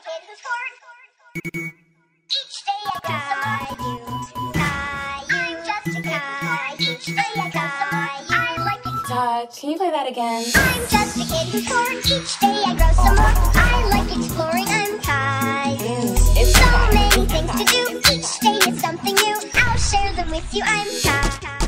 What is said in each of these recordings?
Each day I can you play that again? I'm just a kid who's. Each day I grow some more. I like exploring. I'm. It's So many things to do. Each day is something new. I'll share them with you. I'm Caillou.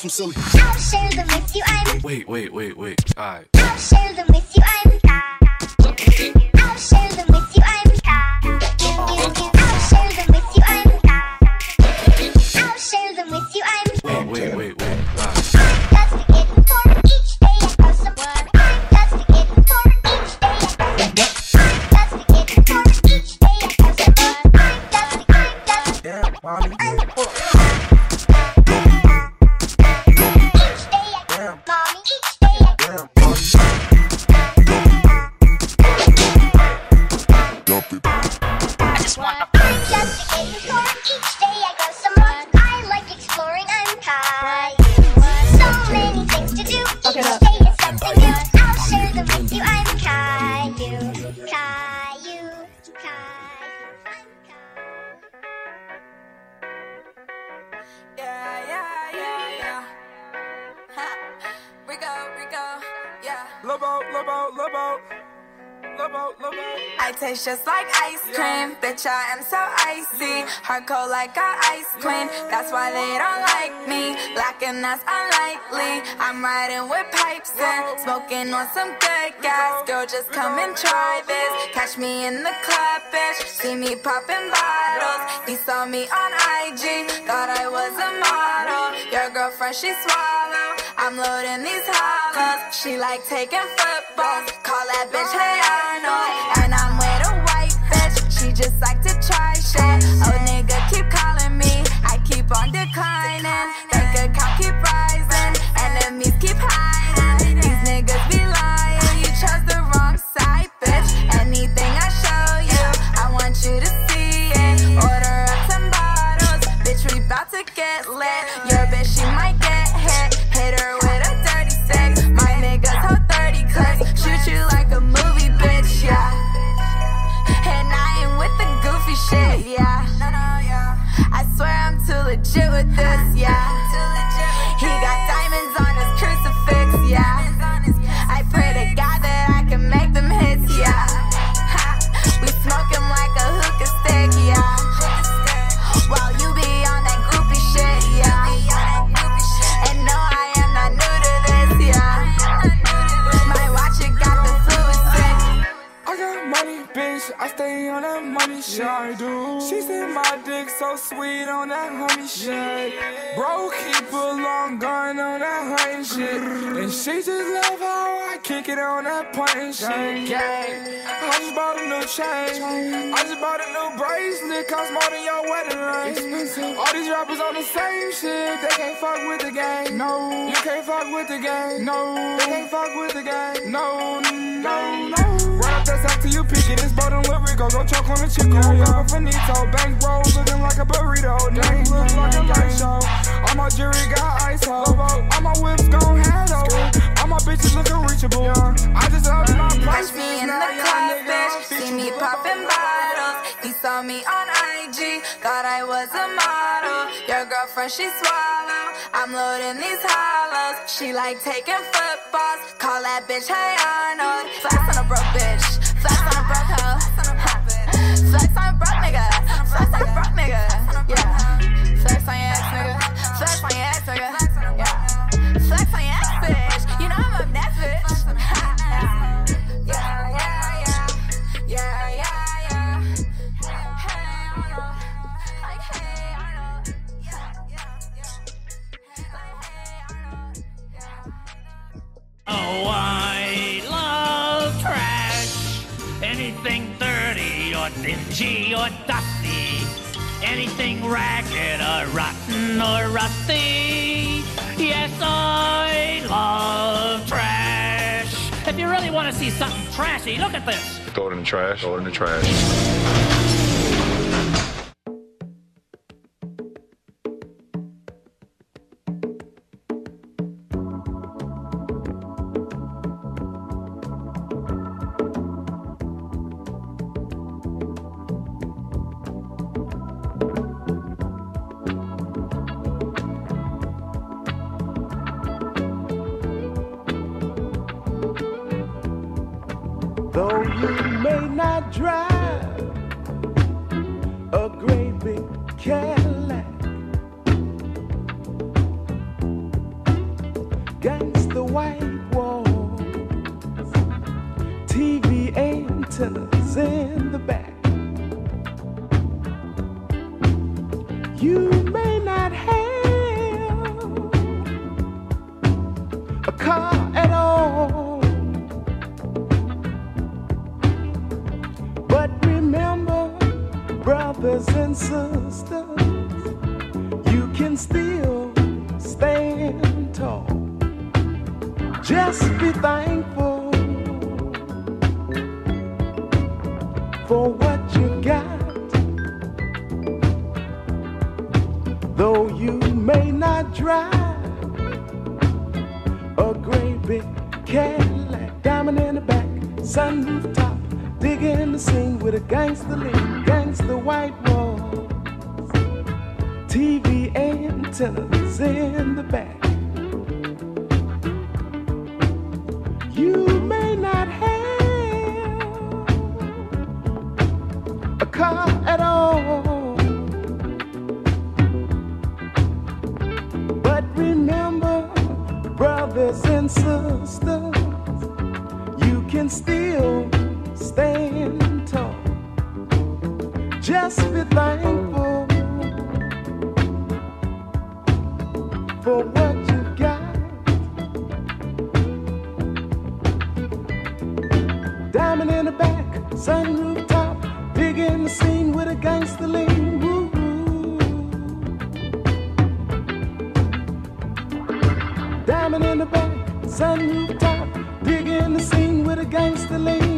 From silly. I'll share them with you. I'm. Wait, wait, wait, wait. Alright. I'll share them with you. I'm. Just like ice cream, bitch. I am so icy, hard cold like a ice queen. That's why they don't like me, lacking that's unlikely. I'm riding with pipes and smoking on some good gas. Girl, just come and try this. Catch me in the club, bitch. See me popping bottles. You saw me on IG, thought I was a model. Your girlfriend, she swallow. I'm loading these hollows. She like taking footballs. Call that bitch, hey Arnold. Just like to try shit. Oh nigga, keep calling me. I keep on declining. Bank account keep rising. Enemies keep hiding. These niggas be lying. You chose the wrong side, bitch. Anything I show you, I want you to see it. Order up some bottles. Bitch, we bout to get lit. Your bitch, she might get that shit. Gang. I just bought a new chain. I just bought a new bracelet. Cost more than your wedding ring. All these rappers on the same shit. They can't fuck with the gang. No, you can't fuck with the gang. No, they can't fuck with the gang. No, no, no. Run up that sack till you pick it. It's bottom with Rico. Go choke on the chicken. Yeah, yeah. finito. Bank roll looking like a burrito. Name look like a light show. All my jewelry got ice ho. All my whips gon' handle. My bitches looking reachable. I just up my mm, price. Catch me in the club, bitch. See me popping bottles. You saw me on IG, thought I was a model. Your girlfriend, she swallow. I'm loading these hollows. She like taking footballs. Call that bitch, hey Arnold. Flex on a broke bitch. Flex on a broke trash. Throw it in the trash. You may not have a car at all, but remember, brothers and sisters, you can still stand tall. Just be thankful. drive a great big Cadillac, diamond in the back, sunroof top, digging the scene with a gangster lean, gangster white walls, TV antennas in the back. sun rooftop, digging the scene with a gangster lady.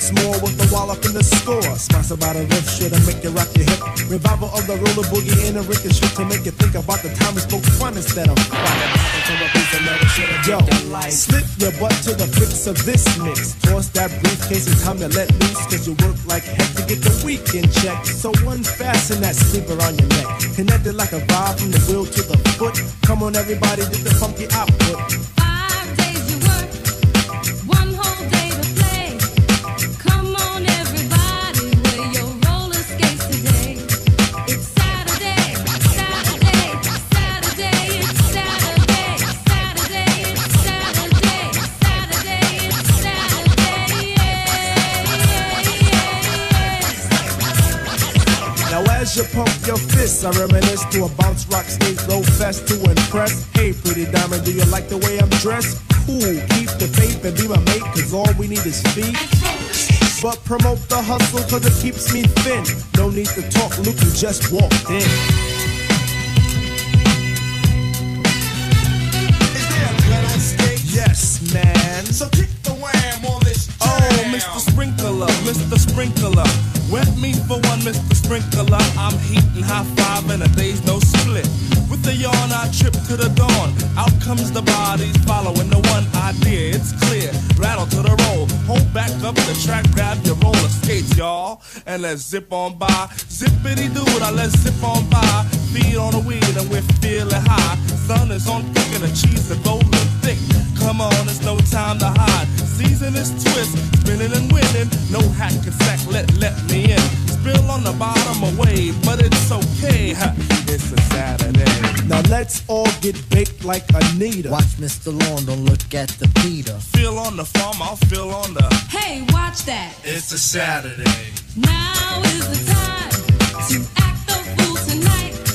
Once more with the wall up in the score. Smash about a riff shit and make you rock your hip. Revival of the roller boogie and a ricochet to make you think about the time we spoke fun instead of Yo, slip your butt to the fix of this mix. Toss that briefcase and time to let loose. Cause you work like heck to get the weekend check. So unfasten that sleeper on your neck. Connected like a vibe from the wheel to the foot. Come on, everybody, get the funky output. As you pump your fists, I reminisce to a bounce rock stage roll fest to impress. Hey, pretty diamond, do you like the way I'm dressed? Cool, keep the faith and be my mate, cause all we need is feet. But promote the hustle cause it keeps me thin. No need to talk, Luke, you just walked in. Yes, man. So kick Oh, Mr. Sprinkler, Mr. Sprinkler. Wet me for one, Mr. Sprinkler. I'm heating high five and a day's no split. With the yawn, I trip to the dawn. Out comes the bodies following the one idea. It's clear. Rattle to the roll. Hold back up the track, grab your roller skates, y'all. And let's zip on by. Zippity doo let's zip on by. Feet on the weed and we're feeling high. Sun is on thick and the cheese is rolling thick. Come on, it's no time to hide. Season is twist, spinning and winning. No hack and sack, let let me in. Spill on the bottom away, but it's okay. ha, It's a Saturday. Now let's all get baked like Anita. Watch Mr. Lawn, don't look at the Peter. Feel on the farm, I'll feel on the. Hey, watch that. It's a Saturday. Now is the time to act the fool tonight.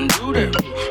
Undo that,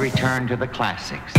return to the classics.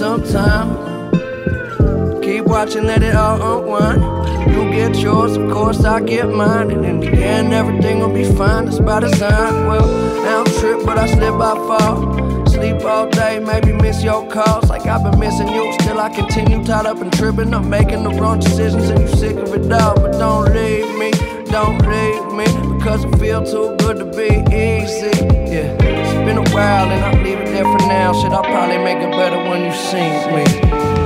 sometime. Keep watching, let it all unwind. You get yours, of course, I get mine. And in the end, everything will be fine, that's by design. Well, I don't trip, but I slip, I fall. Sleep all day, maybe miss your calls. Like I've been missing you, still I continue tied up and tripping. I'm making the wrong decisions, and you sick of it all. But don't leave me, don't leave me, because it feel too good to be easy. Yeah been a while and I'll leave it there for now. Shit, I'll probably make it better when you see me.